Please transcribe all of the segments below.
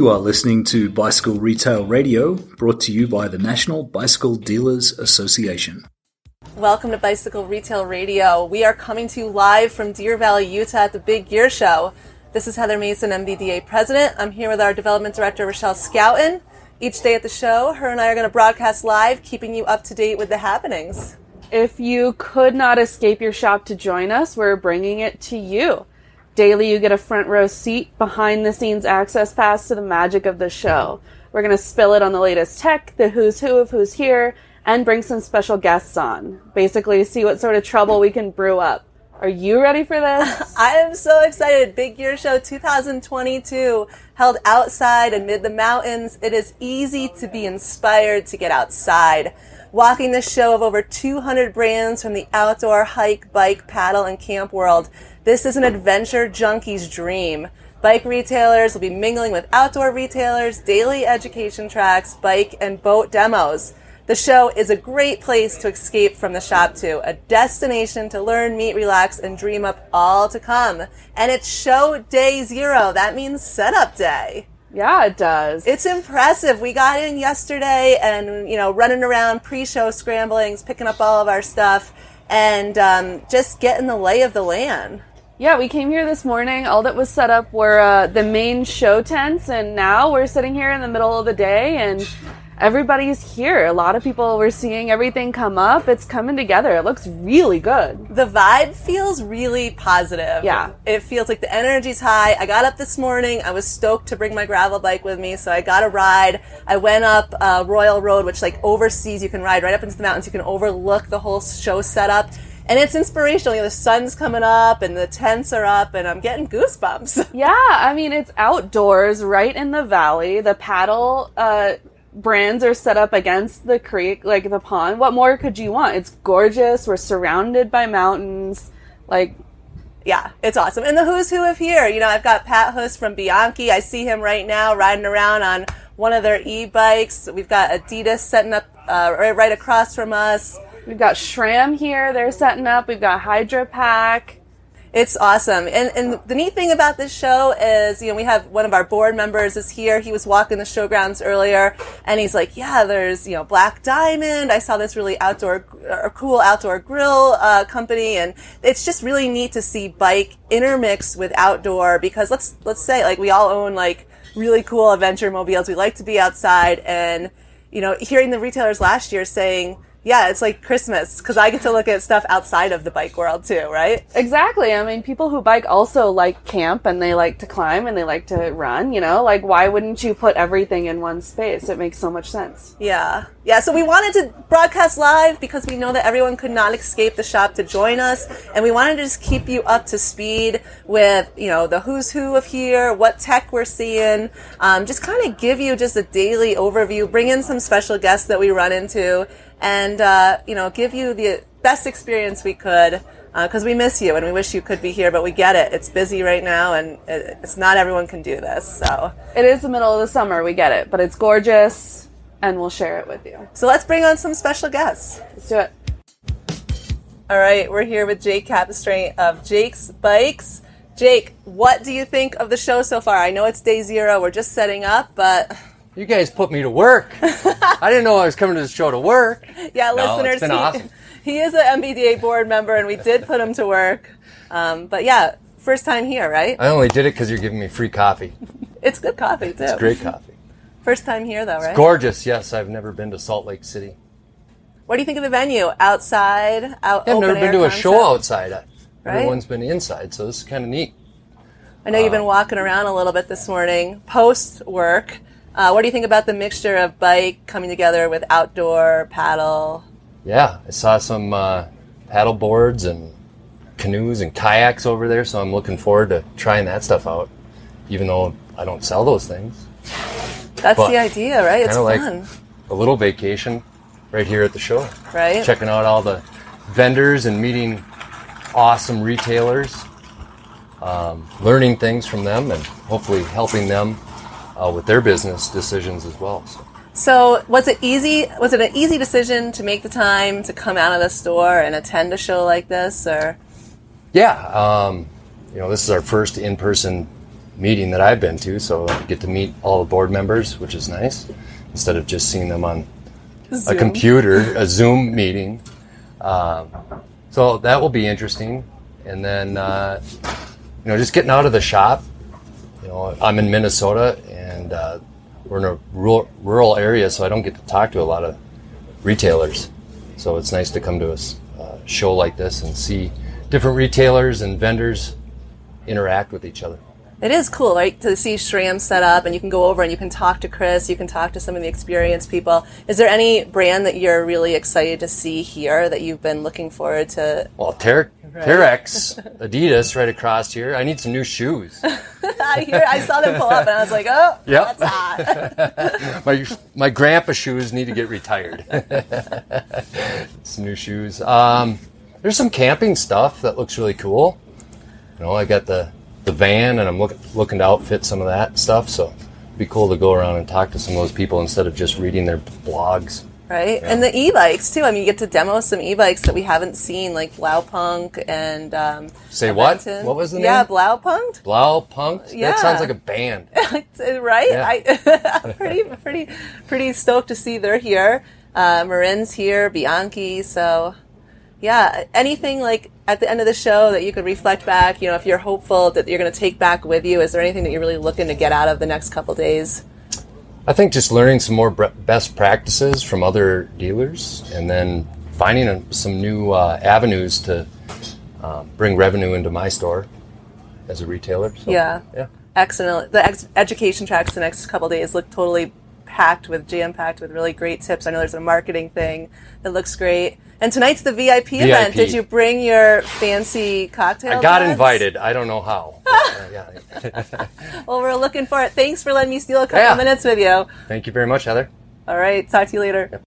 You are listening to Bicycle Retail Radio, brought to you by the National Bicycle Dealers Association. Welcome to Bicycle Retail Radio. We are coming to you live from Deer Valley, Utah at the Big Gear Show. This is Heather Mason, NBDA President. I'm here with our Development Director, Rochelle Scouten. Each day at the show, her and I are going to broadcast live, keeping you up to date with the happenings. If you could not escape your shop to join us, we're bringing it to you. Daily, you get a front row seat, behind the scenes access pass to the magic of the show. We're going to spill it on the latest tech, the who's who of who's here, and bring some special guests on. Basically, see what sort of trouble we can brew up. Are you ready for this? I am so excited. Big Gear Show 2022 held outside amid the mountains. It is easy to be inspired to get outside. Walking the show of over 200 brands from the outdoor hike, bike, paddle, and camp world. This is an adventure junkie's dream. Bike retailers will be mingling with outdoor retailers, daily education tracks, bike and boat demos. The show is a great place to escape from the shop to, a destination to learn, meet, relax, and dream up all to come. And it's show day zero. That means setup day. Yeah, it does. It's impressive. We got in yesterday and, you know, running around pre-show scramblings, picking up all of our stuff, and um, just getting the lay of the land. Yeah, we came here this morning. All that was set up were uh, the main show tents, and now we're sitting here in the middle of the day, and everybody's here. A lot of people we're seeing everything come up. It's coming together. It looks really good. The vibe feels really positive. Yeah. It feels like the energy's high. I got up this morning. I was stoked to bring my gravel bike with me, so I got a ride. I went up uh, Royal Road, which like oversees. You can ride right up into the mountains. You can overlook the whole show setup and it's inspirational. You know, the sun's coming up and the tents are up, and I'm getting goosebumps. Yeah, I mean, it's outdoors, right in the valley. The paddle uh, brands are set up against the creek, like the pond. What more could you want? It's gorgeous. We're surrounded by mountains. Like, yeah, it's awesome. And the who's who of here. You know, I've got Pat Huss from Bianchi. I see him right now riding around on one of their e-bikes. We've got Adidas setting up uh, right across from us. We've got SRAM here. They're setting up. We've got Hydrapak. It's awesome. And, and the neat thing about this show is, you know, we have one of our board members is here. He was walking the showgrounds earlier and he's like, yeah, there's, you know, Black Diamond. I saw this really outdoor, or cool outdoor grill, uh, company. And it's just really neat to see bike intermixed with outdoor because let's, let's say like we all own like really cool adventure mobiles. We like to be outside and, you know, hearing the retailers last year saying, yeah, it's like Christmas because I get to look at stuff outside of the bike world too, right? Exactly. I mean, people who bike also like camp and they like to climb and they like to run, you know? Like, why wouldn't you put everything in one space? It makes so much sense. Yeah. Yeah. So we wanted to broadcast live because we know that everyone could not escape the shop to join us. And we wanted to just keep you up to speed with, you know, the who's who of here, what tech we're seeing, um, just kind of give you just a daily overview, bring in some special guests that we run into and uh, you know give you the best experience we could because uh, we miss you and we wish you could be here but we get it. It's busy right now and it, it's not everyone can do this so. It is the middle of the summer we get it but it's gorgeous and we'll share it with you. So let's bring on some special guests. Let's do it. All right we're here with jake capistrant of jake's bikes. Jake what do you think of the show so far? I know it's day zero we're just setting up but you guys put me to work. I didn't know I was coming to the show to work. Yeah, no, listeners, it's been he, awesome. he is an NBDA board member, and we did put him to work. Um, but yeah, first time here, right? I only did it because you're giving me free coffee. it's good coffee too. It's great coffee. First time here, though, right? It's gorgeous. Yes, I've never been to Salt Lake City. What do you think of the venue? Outside, out. Yeah, I've never been to a show outside. Right? Everyone's been inside, so this is kind of neat. I know you've been walking around a little bit this morning, post work. Uh, what do you think about the mixture of bike coming together with outdoor paddle? Yeah, I saw some uh, paddle boards and canoes and kayaks over there, so I'm looking forward to trying that stuff out. Even though I don't sell those things, That's But the idea, right? It's kinda like fun, a little vacation right here at the show, right? checking out all the vendors and meeting awesome retailers, um, learning things from them, and hopefully helping them uh, with their business decisions as well. So. So, was it easy? Was it an easy decision to make the time to come out of the store and attend a show like this, or? Yeah, um, you know, this is our first in-person meeting that I've been to, so I get to meet all the board members, which is nice, instead of just seeing them on a computer, a Zoom meeting. Um, so that will be interesting. And then, uh, you know, just getting out of the shop. You know, I'm in Minnesota and uh, we're in a rural, rural area, so I don't get to talk to a lot of retailers. So it's nice to come to a uh, show like this and see different retailers and vendors interact with each other. It is cool, right, to see SRAM set up, and you can go over and you can talk to Chris, you can talk to some of the experienced people. Is there any brand that you're really excited to see here that you've been looking forward to? Well, Ter- Terrex, Adidas, right across here. I need some new shoes. I hear, I saw them pull up, and I was like, oh, Yep. that's hot. my my grandpa shoes need to get retired. some new shoes. Um, there's some camping stuff that looks really cool. You know, I got the the van, and I'm look, looking to outfit some of that stuff. So it'd be cool to go around and talk to some of those people instead of just reading their blogs. right? And the e-bikes too. I mean, you get to demo some e-bikes that we haven't seen, like Blaupunkt and um, Say what? What was the name? Yeah? Blaupunk. Blau Punk. Yeah. That sounds like a band. right? Yeah. I, I'm pretty, pretty, pretty stoked to see they're here. Uh, Marin's here, Bianchi. So, yeah, anything like at the end of the show that you could reflect back. You know, if you're hopeful that you're going to take back with you, is there anything that you're really looking to get out of the next couple days? I think just learning some more best practices from other dealers, and then finding uh, some new uh, avenues to uh, bring revenue into my store as a retailer. So, Yeah. yeah. Excellent. The ex- education tracks the next couple days look totally packed with jam packed with really great tips. I know there's a marketing thing that looks great. And tonight's the VIP, event. Did you bring your fancy cocktail? I got invited. I don't know how. but, uh. Well, we're looking for it. Thanks for letting me steal a couple Yeah. minutes with you. Thank you very much, Heather. All right. Talk to you later.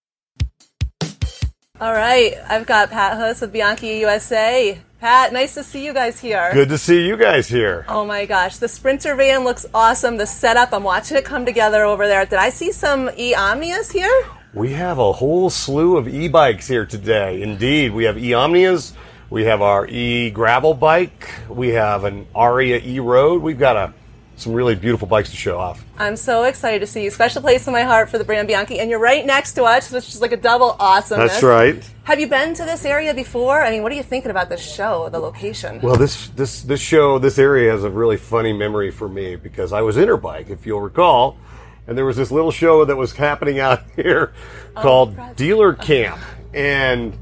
All right. I've got Pat Huss with Bianchi USA. Pat, nice to see you guys here. Good to see you guys here. Oh my gosh, the Sprinter van looks awesome. The setup, I'm watching it come together over there. Did I see some e Omnias here? We have a whole slew of e-bikes here today. Indeed, we have e-Omnias, we have our e-gravel bike, we have an Aria e-road. We've got a, some really beautiful bikes to show off. I'm so excited to see you. Special place in my heart for the brand Bianchi, and you're right next to us, which is like a double awesomeness. That's right. Have you been to this area before? I mean, what are you thinking about this show, the location? Well, this this this show, this area has a really funny memory for me because I was Interbike, if you'll recall, and there was this little show that was happening out here oh, called right. Dealer Camp, and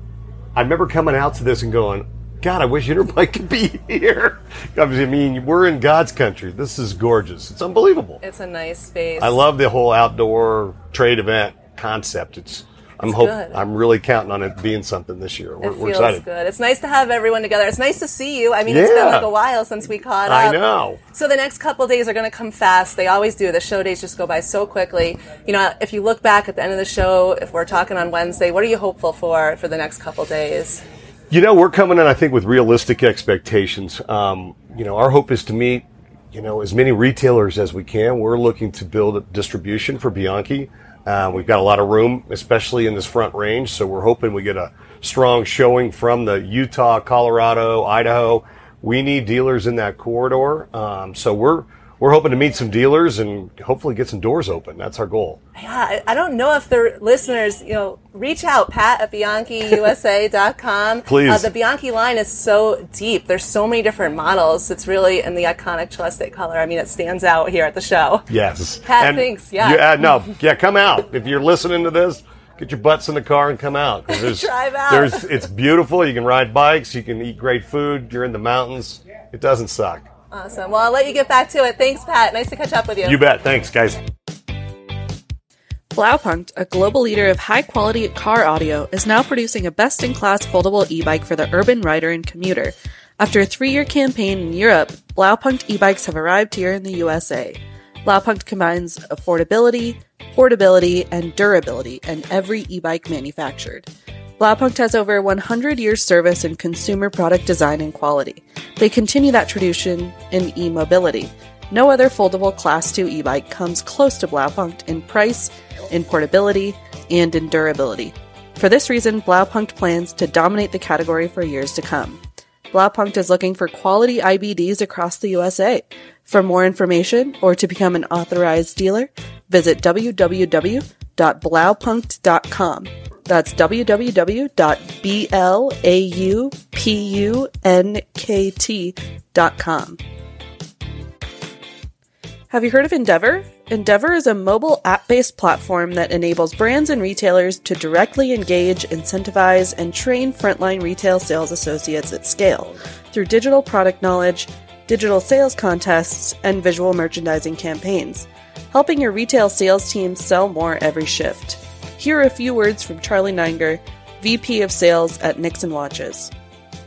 I remember coming out to this and going, "God, I wish Interbike could be here." I mean, we're in God's country. This is gorgeous. It's unbelievable. it's a nice space. I love the whole outdoor trade event concept. It's I'm hope good. I'm really counting on it being something this year. We're, It we're feels excited. good. It's nice to have everyone together. It's nice to see you. I mean, it's been like a while since we caught up. I know. So the next couple days are going to come fast. They always do. The show days just go by so quickly. You know, if you look back at the end of the show, if we're talking on Wednesday, what are you hopeful for for the next couple days? You know, we're coming in, I think, with realistic expectations. Um, you know, our hope is to meet, you know, as many retailers as we can. We're looking to build distribution for Bianchi. Uh, we've got a lot of room, especially in this front range. So we're hoping we get a strong showing from the Utah, Colorado, Idaho. We need dealers in that corridor. Um, so we're we're hoping to meet some dealers and hopefully get some doors open. That's our goal. Yeah, I, I don't know if the listeners, you know, reach out, Pat at BianchiUSA.com. Please. Uh, the Bianchi line is so deep. There's so many different models. It's really in the iconic celeste color. I mean, it stands out here at the show. Yes. Pat, thanks, yeah. no, yeah, come out. If you're listening to this, get your butts in the car and come out. There's, Drive out. There's, it's beautiful. You can ride bikes. You can eat great food. You're in the mountains. It doesn't suck. Awesome. Well, I'll let you get back to it. Thanks, Pat. Nice to catch up with you. You bet. Thanks, guys. Blaupunkt, a global leader of high quality car audio, is now producing a best in class foldable e bike for the urban rider and commuter. After a three year campaign in Europe, Blaupunkt e bikes have arrived here in the USA. Blaupunkt combines affordability, portability, and durability in every e bike manufactured. Blaupunkt has over 100 years service in consumer product design and quality. They continue that tradition in e mobility. No other foldable Class 2 e bike comes close to Blaupunkt in price, in portability, and in durability. For this reason, Blaupunkt plans to dominate the category for years to come. Blaupunkt is looking for quality IBDs across the USA. For more information or to become an authorized dealer, visit www.blaupunkt.com. That's www.blaupunkt.com. Have you heard of Endeavor? Endeavor is a mobile app based platform that enables brands and retailers to directly engage, incentivize, and train frontline retail sales associates at scale through digital product knowledge, digital sales contests, and visual merchandising campaigns, helping your retail sales team sell more every shift. Here are a few words from Charlie Neinger, VP of Sales at Nixon Watches.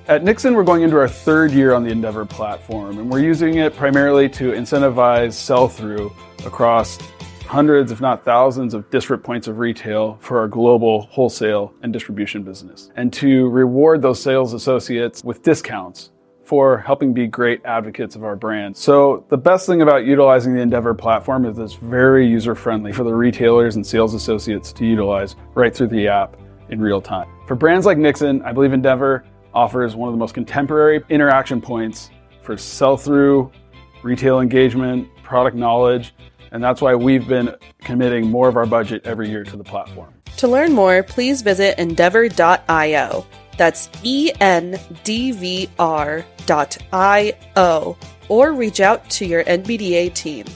At Nixon, we're going into our third year on the Endeavor platform, and we're using it primarily to incentivize sell through across hundreds, if not thousands, of disparate points of retail for our global wholesale and distribution business, and to reward those sales associates with discounts for helping be great advocates of our brand. So, the best thing about utilizing the Endeavor platform is it's very user friendly for the retailers and sales associates to utilize right through the app in real time. For brands like Nixon, I believe Endeavor offers one of the most contemporary interaction points for sell through, retail engagement, product knowledge, and that's why we've been committing more of our budget every year to the platform. To learn more, please visit endeavor.io. That's E N D V R dot I O, or reach out to your NBDA team.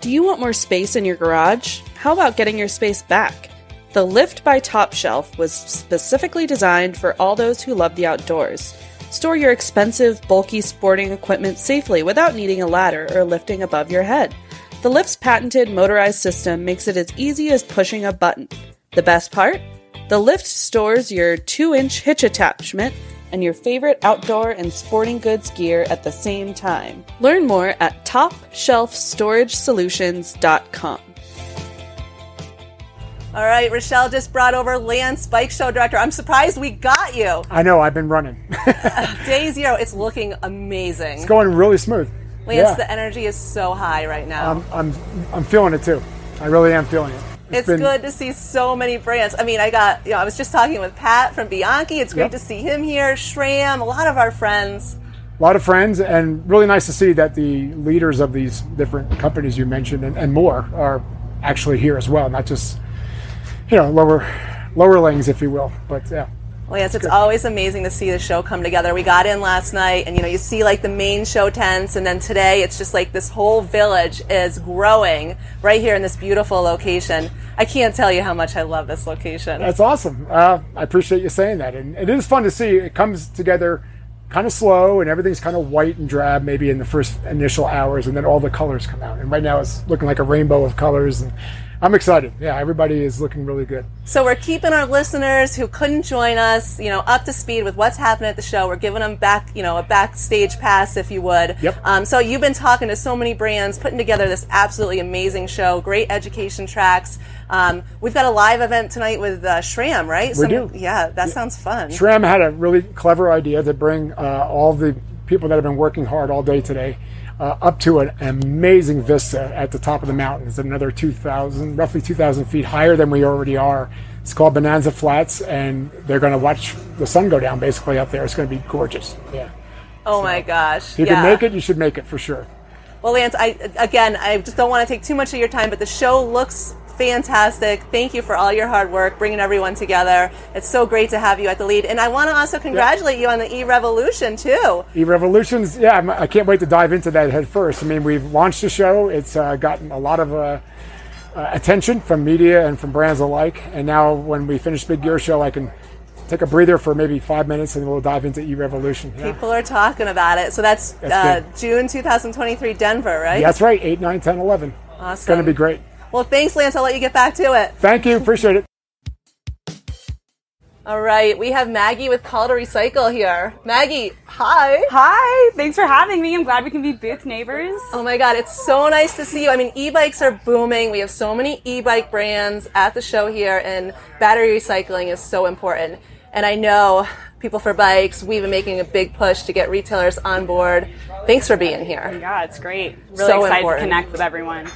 Do you want more space in your garage? How about getting your space back? The Lift by Top Shelf was specifically designed for all those who love the outdoors. Store your expensive, bulky sporting equipment safely without needing a ladder or lifting above your head. The Lift's patented motorized system makes it as easy as pushing a button. The best part? The Lift stores your 2 inch hitch attachment and your favorite outdoor and sporting goods gear at the same time. Learn more at topshelfstoragesolutions.com. All right, Rochelle just brought over Lance, bike show director. I'm surprised we got you. I know, I've been running. Uh, day zero, it's looking amazing. it's going really smooth. Lance, yeah. the energy is so high right now. I'm, I'm, I'm feeling it too. I really am feeling it. It's been- good to see so many brands. I mean, I got, you know, I was just talking with Pat from Bianchi. It's great Yep. to see him here. SRAM, a lot of our friends. A lot of friends, and really nice to see that the leaders of these different companies you mentioned and, and more are actually here as well, not just, you know, lower lowerlings, if you will. But yeah. Lance, it's always amazing to see the show come together. We got in last night, and you know, you see like the main show tents, and then today it's just like this whole village is growing right here in this beautiful location. I can't tell you how much I love this location. That's awesome. Uh, I appreciate you saying that. And it is fun to see. It comes together kind of slow and everything's kind of white and drab maybe in the first initial hours and then all the colors come out. And right now it's looking like a rainbow of colors and I'm excited. Yeah, everybody is looking really good. So we're keeping our listeners who couldn't join us, you know, up to speed with what's happening at the show. We're giving them back, you know, a backstage pass, if you would. Yep. Um, so you've been talking to so many brands, putting together this absolutely amazing show, great education tracks. Um, we've got a live event tonight with uh, SRAM, right? We do. Yeah, that sounds fun. SRAM had a really clever idea to bring uh, all the people that have been working hard all day today uh, up to an amazing vista at the top of the mountain. It's another 2,000, roughly 2,000 feet higher than we already are. It's called Bonanza Flats, and they're going to watch the sun go down basically up there. It's going to be gorgeous. Yeah. oh my gosh. If you yeah. can make it, you should make it for sure. Well, Lance, I again, I just don't want to take too much of your time, but the show looks fantastic. Thank you for all your hard work, bringing everyone together. It's so great to have you at the lead, and I want to also congratulate you on the E Revolution too. E Revolutions, yeah, I'm, I can't wait to dive into that head first. I mean, we've launched the show. It's uh, gotten a lot of uh, uh, attention from media and from brands alike. And now, when we finish Big Gear Show, I can take a breather for maybe five minutes, and we'll dive into E Revolution. Yeah. People are talking about it, so that's, That's uh. June 2023, Denver, right? That's right, 8, 9, 10, 11. Awesome. It's going to be great. Well, thanks, Lance. I'll let you get back to it. Thank you. Appreciate it. All right, we have Maggie with Call to Recycle here. Maggie, hi. Hi, thanks for having me. I'm glad we can be booth neighbors. Oh my god, it's so nice to see you. I mean, e-bikes are booming. We have so many e-bike brands at the show here and battery recycling is so important. And I know People for Bikes, we've been making a big push to get retailers on board. Thanks for being here. Yeah, it's great. Really So excited important. to connect with everyone.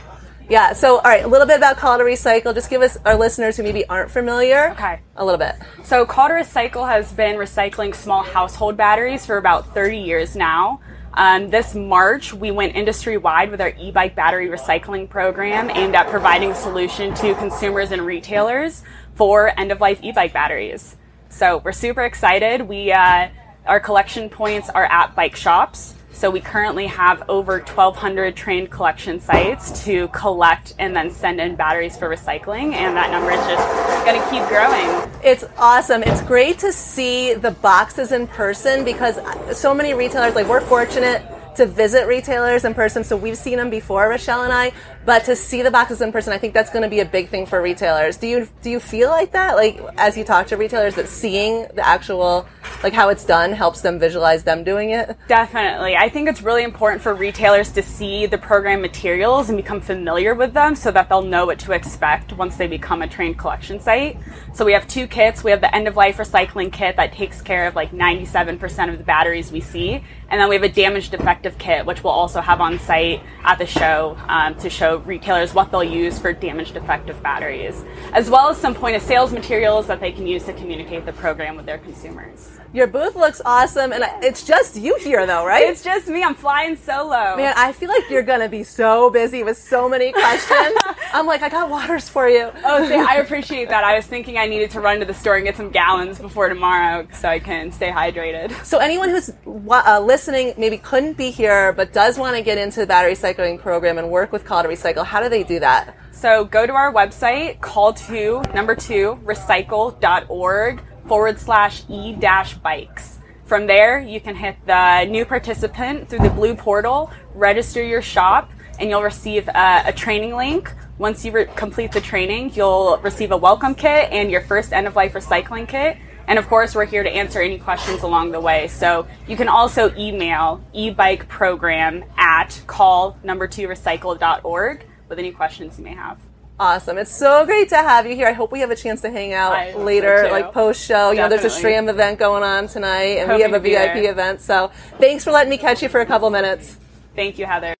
Yeah, so all right, a little bit about Call to Recycle. Just give us our listeners who maybe aren't familiar Okay. a little bit. So, Call to Recycle has been recycling small household batteries for about 30 years now. Um, this March, we went industry wide with our e bike battery recycling program aimed at providing a solution to consumers and retailers for end of life e bike batteries. So we're super excited. We uh, our collection points are at bike shops. So we currently have over 1,200 trained collection sites to collect and then send in batteries for recycling, and that number is just going to keep growing. It's awesome. It's great to see the boxes in person because so many retailers, like we're fortunate to visit retailers in person. So we've seen them before, Rochelle and I, but to see the boxes in person, I think that's going to be a big thing for retailers. Do you do you feel like that? Like as you talk to retailers, that seeing the actual like how it's done helps them visualize them doing it? Definitely. I think it's really important for retailers to see the program materials and become familiar with them so that they'll know what to expect once they become a trained collection site. So we have two kits. We have the end of life recycling kit that takes care of like 97% of the batteries we see. And then we have a damaged defective kit, which we'll also have on site at the show um, to show retailers what they'll use for damaged defective batteries, as well as some point of sales materials that they can use to communicate the program with their consumers. Your booth looks awesome, and it's just you here, though, right? It's just me. I'm flying solo. Man, I feel like you're gonna be so busy with so many questions. I'm like, I got waters for you. Oh, see, I appreciate that. I was thinking I needed to run to the store and get some gallons before tomorrow so I can stay hydrated. So, anyone who's uh, listening maybe couldn't be here but does want to get into the battery recycling program and work with Call to Recycle, how do they do that? So, go to our website, call to number two, recycle.org forward slash e dash bikes. From there, you can hit the new participant through the blue portal, register your shop, and you'll receive a, a training link. Once you re- complete the training, you'll receive a welcome kit and your first end of life recycling kit. And of course, we're here to answer any questions along the way. So you can also email ebikeprogram at call number two recycle.org with any questions you may have. Awesome. It's so great to have you here. I hope we have a chance to hang out later, so like post show. You know, there's a SRAM event going on tonight, and we have a VIP event. So thanks for letting me catch you for a couple minutes. Thank you, Heather.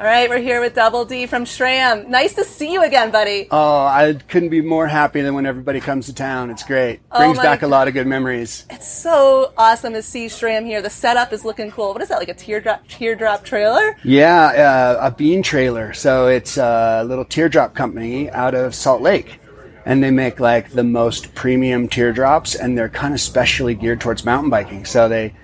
All right, we're here with Double D from SRAM. Nice to see you again, buddy. Oh, I couldn't be more happy than when everybody comes to town. It's great. Brings oh back God. a lot of good memories. It's so awesome to see SRAM here. The setup is looking cool. What is that, like a teardrop teardrop trailer? Yeah, uh, a bean trailer. So it's a little teardrop company out of Salt Lake. And they make like the most premium teardrops, and they're kind of specially geared towards mountain biking. So they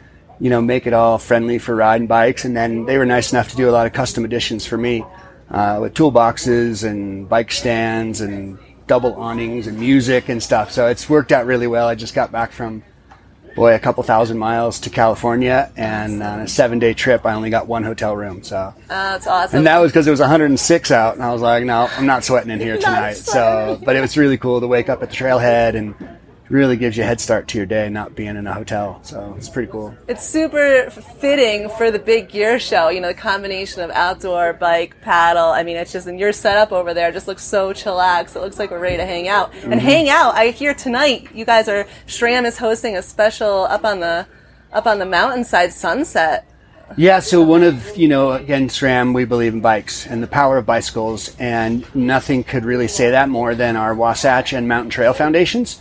you know, make it all friendly for riding bikes. And then they were nice enough to do a lot of custom additions for me uh, with toolboxes and bike stands and double awnings and music and stuff. So it's worked out really well. I just got back from, boy, a couple thousand miles to California, and on a seven day trip, I only got one hotel room. So uh, that's awesome. And that was because it was 106 out, and I was like, no, I'm not sweating in here tonight. so, but it was really cool to wake up at the trailhead and really gives you a head start to your day not being in a hotel. So it's pretty cool. It's super fitting for the big gear show. You know, the combination of outdoor, bike, paddle. I mean, it's just, and your setup over there just looks so chillax. It looks like we're ready to hang out. Mm-hmm. And hang out, I hear tonight you guys are, SRAM is hosting a special up on the, up on the mountainside sunset. Yeah, so one of, you know, again, SRAM, we believe in bikes and the power of bicycles, and nothing could really say that more than our Wasatch and Mountain Trail Foundations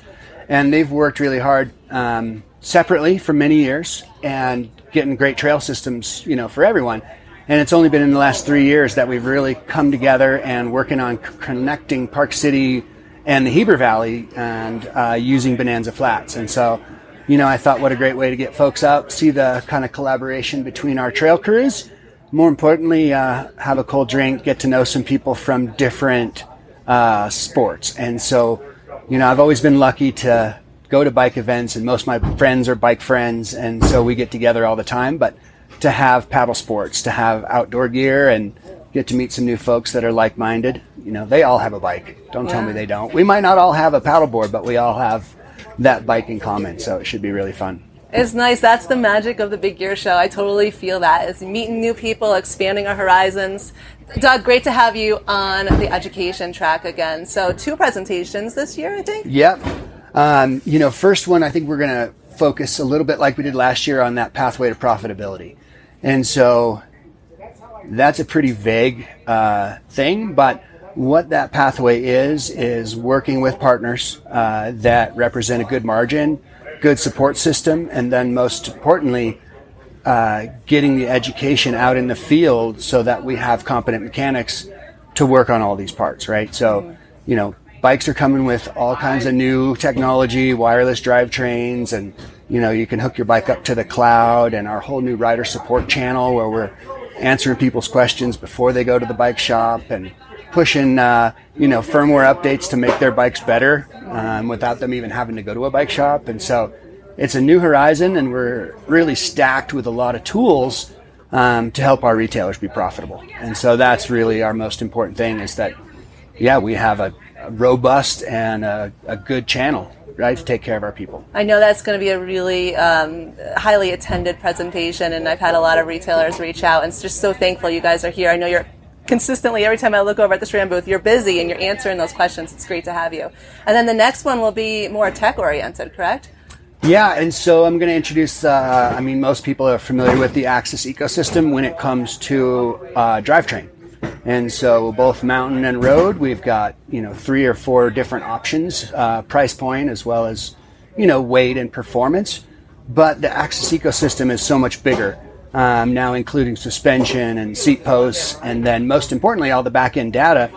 and they've worked really hard um, separately for many years and getting great trail systems, you know, for everyone. And it's only been in the last three years that we've really come together and working on c- connecting Park City and the Heber Valley and uh, using Bonanza Flats. And so, you know, I thought what a great way to get folks out, see the kind of collaboration between our trail crews. More importantly, uh, have a cold drink, get to know some people from different uh, sports. And so, you know, I've always been lucky to go to bike events, and most of my friends are bike friends, and so we get together all the time. But to have paddle sports, to have outdoor gear, and get to meet some new folks that are like minded, you know, they all have a bike. Don't yeah. tell me they don't. We might not all have a paddleboard, but we all have that bike in common, so it should be really fun. It's nice. That's the magic of the Big Gear Show. I totally feel that. It's meeting new people, expanding our horizons. Doug, great to have you on the education track again. So, two presentations this year, I think? Yep. Um, you know, first one, I think we're going to focus a little bit like we did last year on that pathway to profitability. And so that's a pretty vague uh, thing, but what that pathway is, is working with partners uh, that represent a good margin, good support system, and then most importantly, uh, getting the education out in the field so that we have competent mechanics to work on all these parts, right? So, you know, bikes are coming with all kinds of new technology, wireless drivetrains, and you know, you can hook your bike up to the cloud, and our whole new rider support channel where we're answering people's questions before they go to the bike shop and pushing, uh, you know, firmware updates to make their bikes better um, without them even having to go to a bike shop. And so, it's a new horizon, and we're really stacked with a lot of tools um, to help our retailers be profitable. And so that's really our most important thing is that, yeah, we have a, a robust and a, a, good channel, right, to take care of our people. I know that's going to be a really um, highly attended presentation, and I've had a lot of retailers reach out, and just so thankful you guys are here. I know you're consistently every time I look over at the SRAM booth, you're busy and you're answering those questions. It's great to have you. And then the next one will be more tech oriented, correct? Yeah, and so I'm going to introduce. Uh, I mean, most people are familiar with the AXS ecosystem when it comes to uh, drivetrain, and so both mountain and road, we've got you know three or four different options, uh, price point as well as you know weight and performance. But the AXS ecosystem is so much bigger um, now, including suspension and seat posts, and then most importantly, all the back end data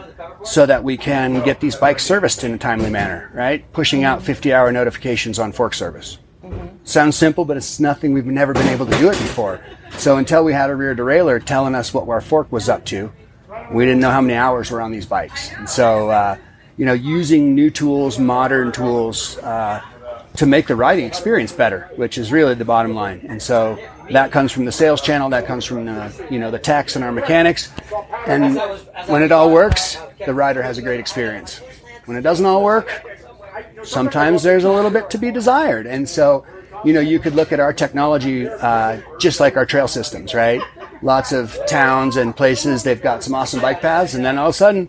so that we can get these bikes serviced in a timely manner, right? Pushing out 50 hour notifications on fork service. Mm-hmm. Sounds simple, but it's nothing we've never been able to do it before. So until we had a rear derailleur telling us what our fork was up to, we didn't know how many hours were on these bikes. And so, uh, you know, using new tools, modern tools, uh, to make the riding experience better, which is really the bottom line. And so that comes from the sales channel, that comes from the, you know, the techs and our mechanics. And when it all works, the rider has a great experience. When it doesn't all work, sometimes there's a little bit to be desired. And so, you know, you could look at our technology uh, just like our trail systems, right? Lots of towns and places, they've got some awesome bike paths, and then all of a sudden,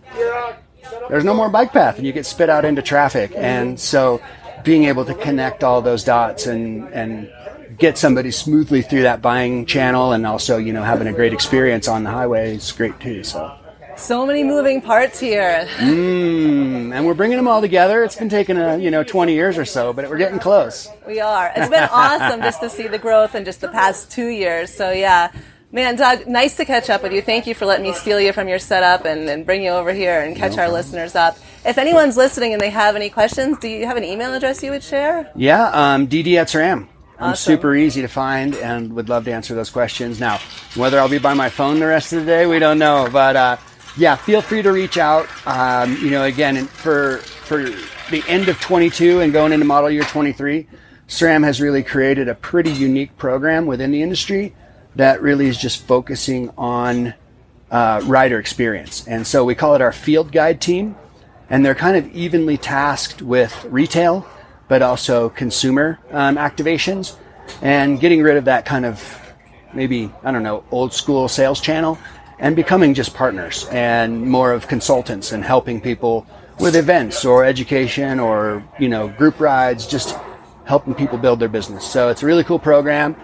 there's no more bike path, and you get spit out into traffic. And so, being able to connect all those dots and and get somebody smoothly through that buying channel and also you know having a great experience on the highway is great too so so many moving parts here mm, and we're bringing them all together it's been taking a you know 20 years or so but we're getting close we are it's been awesome just to see the growth in just the past two years so yeah Man, Doug, nice to catch up with you. Thank you for letting me steal you from your setup and, and bring you over here and catch no our listeners up. If anyone's listening and they have any questions, do you have an email address you would share? Yeah, um, DD at SRAM. I'm awesome. super easy to find and would love to answer those questions. Now, whether I'll be by my phone the rest of the day, we don't know. But uh, yeah, feel free to reach out. Um, you know, again, for for the end of 22 and going into model year 23, SRAM has really created a pretty unique program within the industry that really is just focusing on uh, rider experience. And so we call it our field guide team, and they're kind of evenly tasked with retail but also consumer um, activations and getting rid of that kind of maybe, I don't know, old school sales channel and becoming just partners and more of consultants and helping people with events or education or, you know, group rides, just helping people build their business. So it's a really cool program.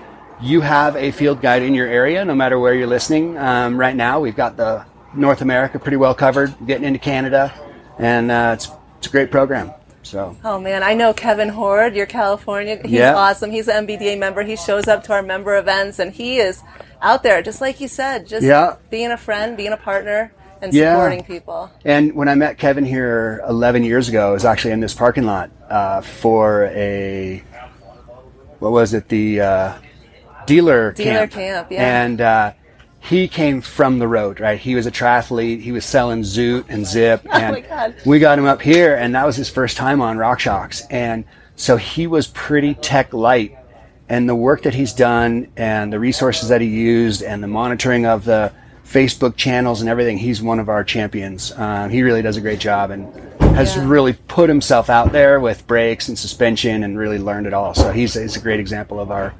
You have a field guide in your area, no matter where you're listening. Um, right now, we've got the North America pretty well covered, getting into Canada, and uh, it's, it's a great program. So. Oh man, I know Kevin Horde, your California. He's yeah. awesome. He's an NBDA member. He shows up to our member events, and he is out there, just like you said, just yeah. being a friend, being a partner, and yeah. supporting people. And when I met Kevin here 11 years ago, I was actually in this parking lot uh, for a what was it? The uh, dealer dealer camp. camp yeah. And uh, he came from the road, right? He was a triathlete. He was selling Zoot and Zipp, oh and we got him up here, and that was his first time on RockShox, and so he was pretty tech light. And the work that he's done, and the resources that he used, and the monitoring of the Facebook channels and everything, he's one of our champions. Um, he really does a great job and has yeah. really put himself out there with brakes and suspension and really learned it all. So he's, he's a great example of our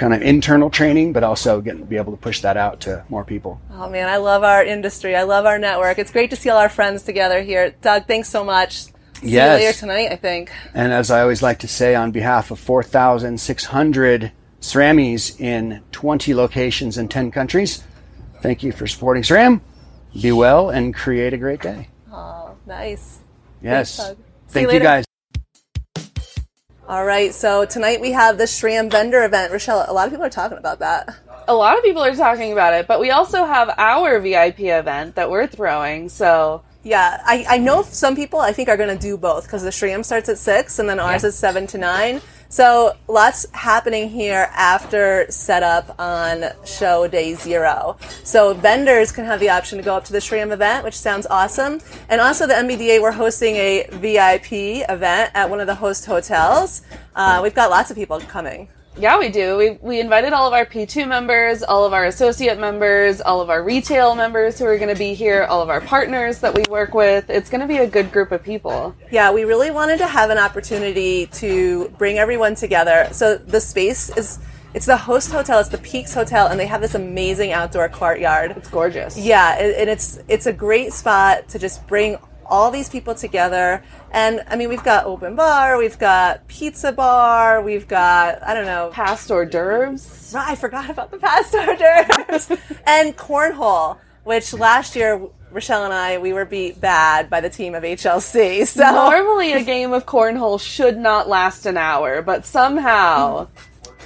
kind of internal training, but also getting be able to push that out to more people. Oh man, I love our industry. I love our network. It's great to see all our friends together here. Doug, thanks so much. See yes. you later tonight, I think. And as I always like to say, on behalf of 4,600 SRAMmies in 20 locations in 10 countries, thank you for supporting SRAM. Be well and create a great day. Oh, nice. Yes. Thanks, Thank you, you guys. All right, so tonight we have the SRAM vendor event. Rochelle, a lot of people are talking about that. a lot of people are talking about it, but we also have our VIP event that we're throwing. So Yeah, I, I know some people I think are going to do both because the SRAM starts at 6 and then ours is 7 to 9. So lots happening here after setup on show day zero. So vendors can have the option to go up to the SRAM event, which sounds awesome. And also the NBDA, we're hosting a VIP event at one of the host hotels. Uh, we've got lots of people coming. Yeah, we do. We, we invited all of our P2 members, all of our associate members, all of our retail members who are going to be here, all of our partners that we work with. It's going to be a good group of people. Yeah, we really wanted to have an opportunity to bring everyone together. So the space is it's the host hotel, it's the Peaks Hotel, and they have this amazing outdoor courtyard. It's gorgeous. Yeah, and and it's it's a great spot to just bring all these people together. And I mean, we've got open bar, we've got pizza bar, we've got I don't know, Passed hors d'oeuvres. I forgot about the passed hors d'oeuvres and cornhole, which last year Rochelle and I we were beat bad by the team of HLC. So Normally, a game of cornhole should not last an hour, but somehow.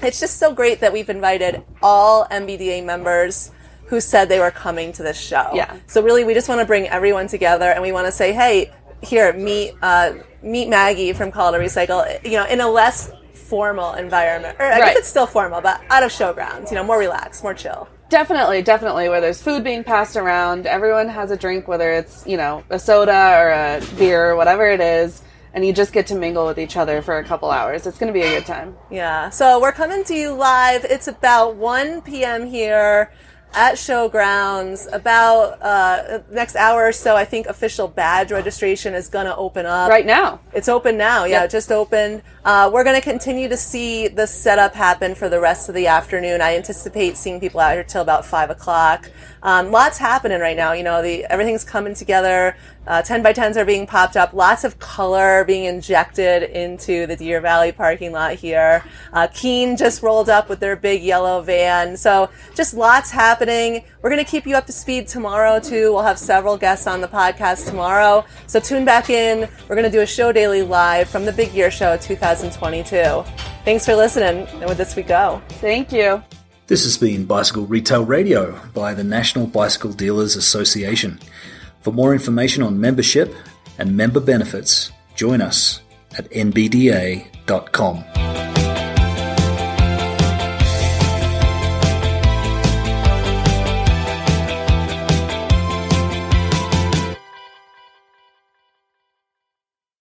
it's just so great that we've invited all NBDA members who said they were coming to this show. Yeah. So really, we just want to bring everyone together, and we want to say, hey, here, meet uh, meet Maggie from Call to Recycle. You know, in a less formal environment, or I Right. guess it's still formal, but out of showgrounds. You know, more relaxed, more chill. Definitely, definitely. Where there's food being passed around, everyone has a drink, whether it's you know a soda or a beer or whatever it is, and you just get to mingle with each other for a couple hours. It's going to be a good time. Yeah. So we're coming to you live. It's about 1 p.m. here at Showgrounds. About uh, next hour or so, I think official badge registration is going to open up. Right now, It's open now. Yeah, Yep. just opened. Uh, we're going to continue to see the setup happen for the rest of the afternoon. I anticipate seeing people out here till about five o'clock. Um, lots happening right now. You know, the everything's coming together. Uh, 10 by 10s are being popped up. Lots of color being injected into the Deer Valley parking lot here. Uh, Keen just rolled up with their big yellow van. So just lots happening. We're going to keep you up to speed tomorrow too. We'll have several guests on the podcast tomorrow. So tune back in. We're going to do a show daily live from the Big Gear Show 2022. Thanks for listening. And with this we go. thank you. This has been Bicycle Retail Radio by the National Bicycle Dealers Association. For more information on membership and member benefits, join us at nbda.com.